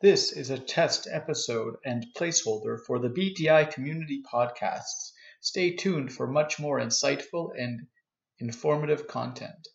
This is a test episode and placeholder for the BTI community podcasts. Stay tuned for much more insightful and informative content.